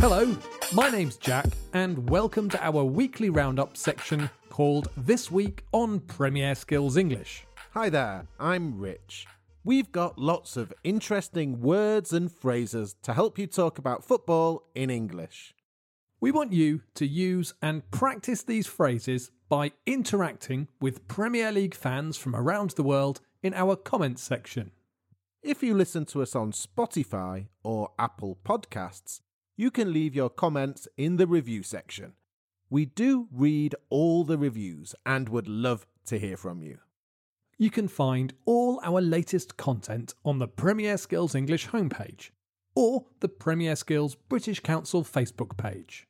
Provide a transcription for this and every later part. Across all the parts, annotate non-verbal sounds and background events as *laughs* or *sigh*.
Hello, my name's Jack, and welcome to our weekly roundup section called This Week on Premier Skills English. Hi there, I'm Rich. We've got lots of interesting words and phrases to help you talk about football in English. We want you to use and practice these phrases by interacting with Premier League fans from around the world in our comments section. If you listen to us on Spotify or Apple Podcasts, you can leave your comments in the review section. We do read all the reviews and would love to hear from you. You can find all our latest content on the Premier Skills English homepage or the Premier Skills British Council Facebook page.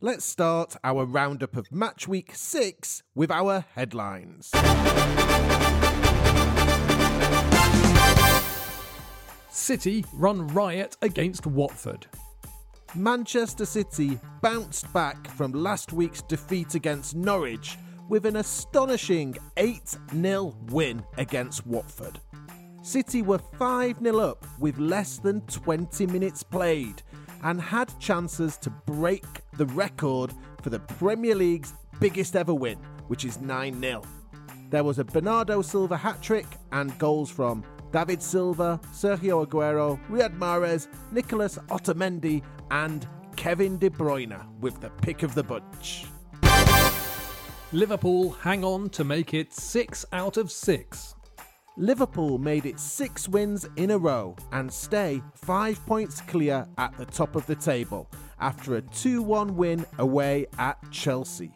Let's start our roundup of match week 6 with our headlines. City run riot against Watford. Manchester City bounced back from last week's defeat against Norwich with an astonishing 8 0 win against Watford. City were 5 0 up with less than 20 minutes played and had chances to break the record for the Premier League's biggest ever win, which is 9 0. There was a Bernardo Silva hat trick and goals from David Silva, Sergio Aguero, Riyad Mahrez, Nicolas Otamendi, and Kevin De Bruyne with the pick of the bunch. Liverpool hang on to make it 6 out of 6. Liverpool made it six wins in a row and stay five points clear at the top of the table after a 2 1 win away at Chelsea.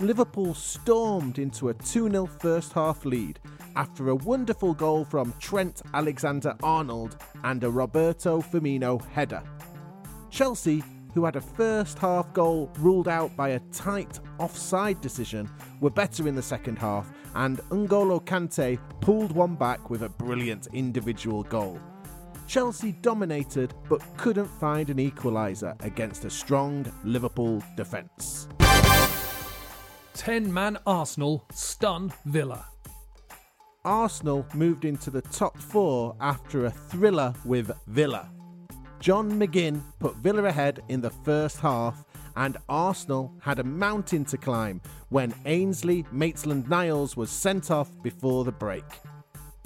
Liverpool stormed into a 2 0 first half lead after a wonderful goal from Trent Alexander Arnold and a Roberto Firmino header. Chelsea, who had a first half goal ruled out by a tight offside decision, were better in the second half, and N'Golo Kante pulled one back with a brilliant individual goal. Chelsea dominated but couldn't find an equaliser against a strong Liverpool defence. 10 man Arsenal stun Villa. Arsenal moved into the top four after a thriller with Villa. John McGinn put Villa ahead in the first half, and Arsenal had a mountain to climb when Ainsley Maitland Niles was sent off before the break.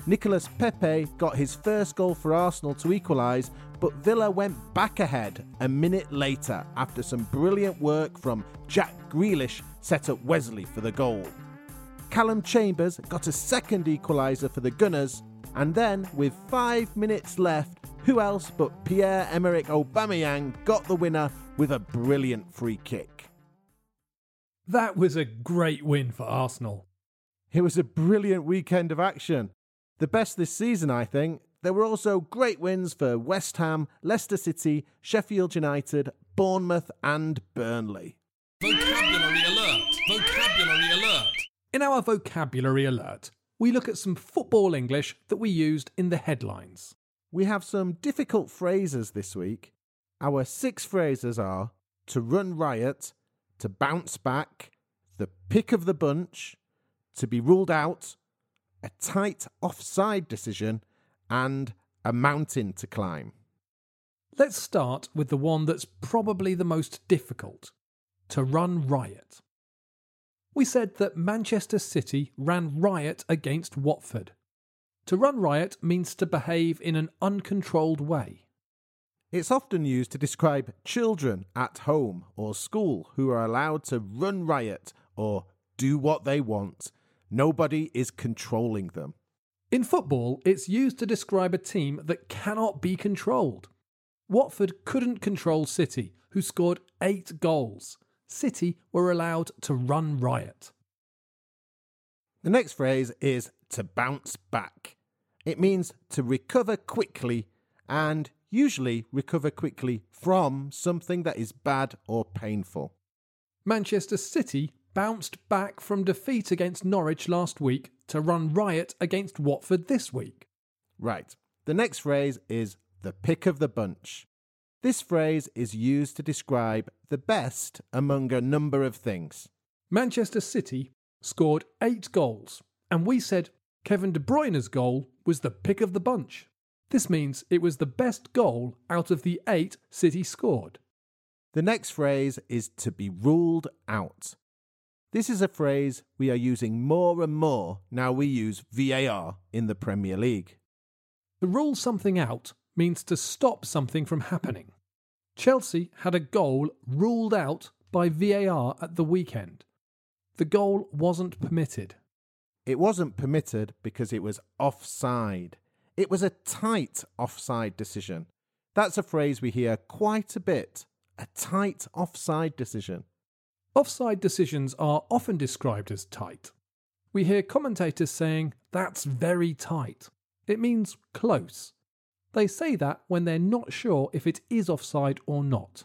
Nicolas Pepe got his first goal for Arsenal to equalise, but Villa went back ahead a minute later after some brilliant work from Jack Grealish set up Wesley for the goal. Calum Chambers got a second equaliser for the Gunners, and then, with five minutes left, who else but Pierre Emerick Aubameyang got the winner with a brilliant free kick. That was a great win for Arsenal. It was a brilliant weekend of action. The best this season, I think. There were also great wins for West Ham, Leicester City, Sheffield United, Bournemouth, and Burnley. Vocabulary alert! Vocabulary alert! In our vocabulary alert, we look at some football English that we used in the headlines. We have some difficult phrases this week. Our six phrases are to run riot, to bounce back, the pick of the bunch, to be ruled out, a tight offside decision, and a mountain to climb. Let's start with the one that's probably the most difficult to run riot. We said that Manchester City ran riot against Watford. To run riot means to behave in an uncontrolled way. It's often used to describe children at home or school who are allowed to run riot or do what they want. Nobody is controlling them. In football, it's used to describe a team that cannot be controlled. Watford couldn't control City, who scored eight goals. City were allowed to run riot. The next phrase is to bounce back. It means to recover quickly and usually recover quickly from something that is bad or painful. Manchester City bounced back from defeat against Norwich last week to run riot against Watford this week. Right. The next phrase is the pick of the bunch. This phrase is used to describe the best among a number of things. Manchester City scored eight goals, and we said Kevin De Bruyne's goal was the pick of the bunch. This means it was the best goal out of the eight City scored. The next phrase is to be ruled out. This is a phrase we are using more and more now we use VAR in the Premier League. To rule something out means to stop something from happening. Chelsea had a goal ruled out by VAR at the weekend. The goal wasn't permitted. It wasn't permitted because it was offside. It was a tight offside decision. That's a phrase we hear quite a bit. A tight offside decision. Offside decisions are often described as tight. We hear commentators saying, that's very tight. It means close. They say that when they're not sure if it is offside or not.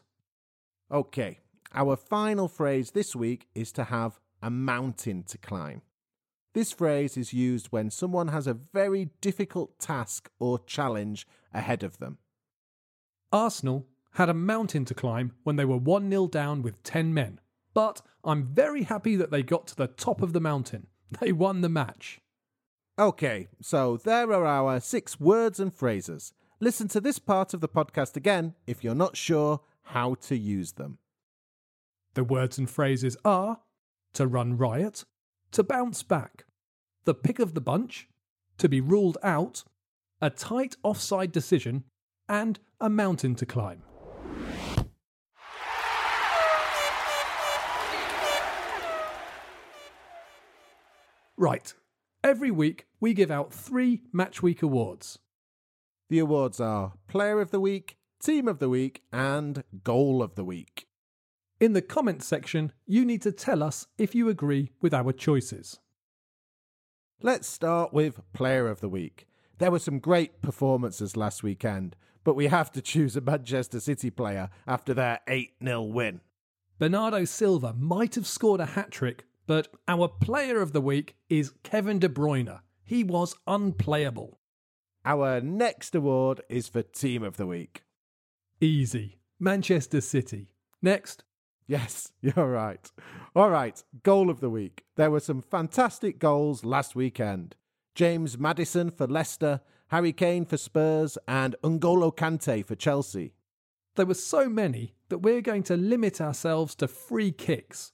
Okay, our final phrase this week is to have a mountain to climb. This phrase is used when someone has a very difficult task or challenge ahead of them. Arsenal had a mountain to climb when they were 1 0 down with 10 men, but I'm very happy that they got to the top of the mountain. *laughs* They won the match. Okay, so there are our six words and phrases. Listen to this part of the podcast again if you're not sure how to use them. The words and phrases are to run riot, to bounce back, the pick of the bunch, to be ruled out, a tight offside decision, and a mountain to climb. Right. Every week, we give out three Match Week awards. The awards are Player of the Week, Team of the Week, and Goal of the Week. In the comments section, you need to tell us if you agree with our choices. Let's start with Player of the Week. There were some great performances last weekend, but we have to choose a Manchester City player after their 8 0 win. Bernardo Silva might have scored a hat trick, but our player of the week is Kevin De Bruyne. He was unplayable. Our next award is for Team of the Week. Easy. Manchester City. Next. Yes, *laughs* you're right. All right, goal of the week. There were some fantastic goals last weekend. James Maddison for Leicester, Harry Kane for Spurs, and N'Golo Kante for Chelsea. There were so many that we're going to limit ourselves to free kicks.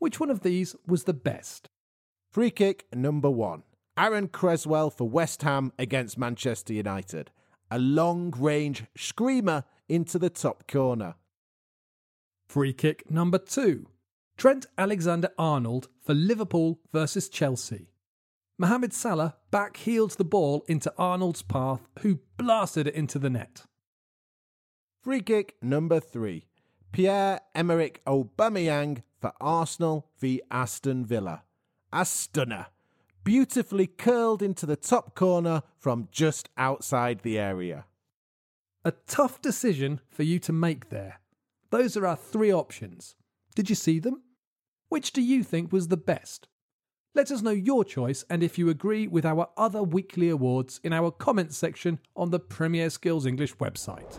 Which one of these was the best? Free kick number one. Aaron Cresswell for West Ham against Manchester United. A long range screamer into the top corner. Free kick number two. Trent Alexander Arnold for Liverpool versus Chelsea. Mohamed Salah backheeled the ball into Arnold's path, who blasted it into the net. Free kick number three. Pierre Emerick Aubameyang for Arsenal v Aston Villa. A stunner. Beautifully curled into the top corner from just outside the area. A tough decision for you to make there. Those are our three options. Did you see them? Which do you think was the best? Let us know your choice and if you agree with our other weekly awards in our comments section on the Premier Skills English website.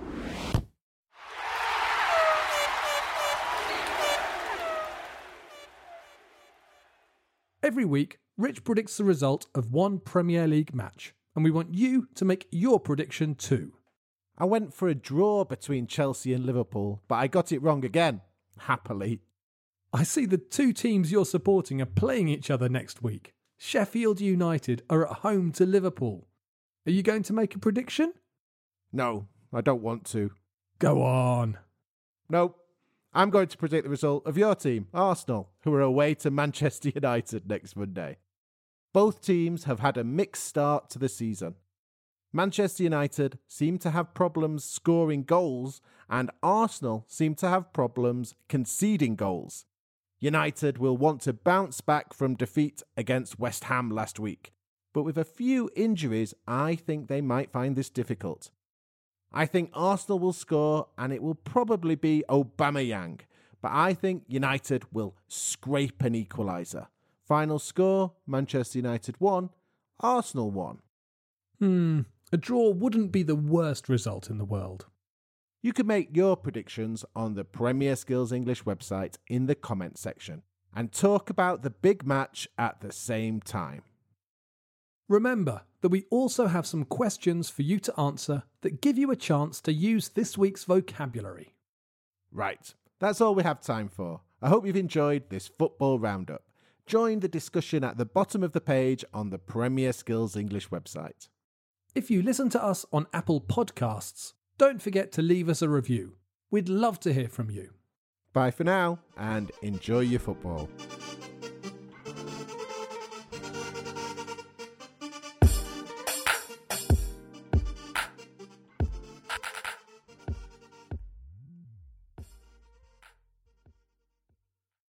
Every week, Rich predicts the result of one Premier League match, and we want you to make your prediction too. I went for a draw between Chelsea and Liverpool, but I got it wrong again. *laughs* Happily. I see the two teams you're supporting are playing each other next week. Sheffield United are at home to Liverpool. Are you going to make a prediction? No, I don't want to. Go on. Nope. I'm going to predict the result of your team, Arsenal, who are away to Manchester *laughs* United next Monday. Both teams have had a mixed start to the season. Manchester United seem to have problems scoring goals, and Arsenal seem to have problems conceding goals. United will want to bounce back from defeat against West Ham last week, but with a few injuries, I think they might find this difficult. I think Arsenal will score and it will probably be Aubameyang, but I think United will scrape an equaliser. Final score Manchester United 1, Arsenal 1. Hmm, a draw wouldn't be the worst result in the world. You can make your predictions on the Premier Skills English website in the comments section and talk about the big match at the same time. Remember that we also have some questions for you to answer that give you a chance to use this week's vocabulary. Right, that's all we have time for. I hope you've enjoyed this football roundup. Join the discussion at the bottom of the page on the Premier Skills English website. If you listen to us on Apple Podcasts, don't forget to leave us a review. We'd love to hear from you. Bye for now and enjoy your football.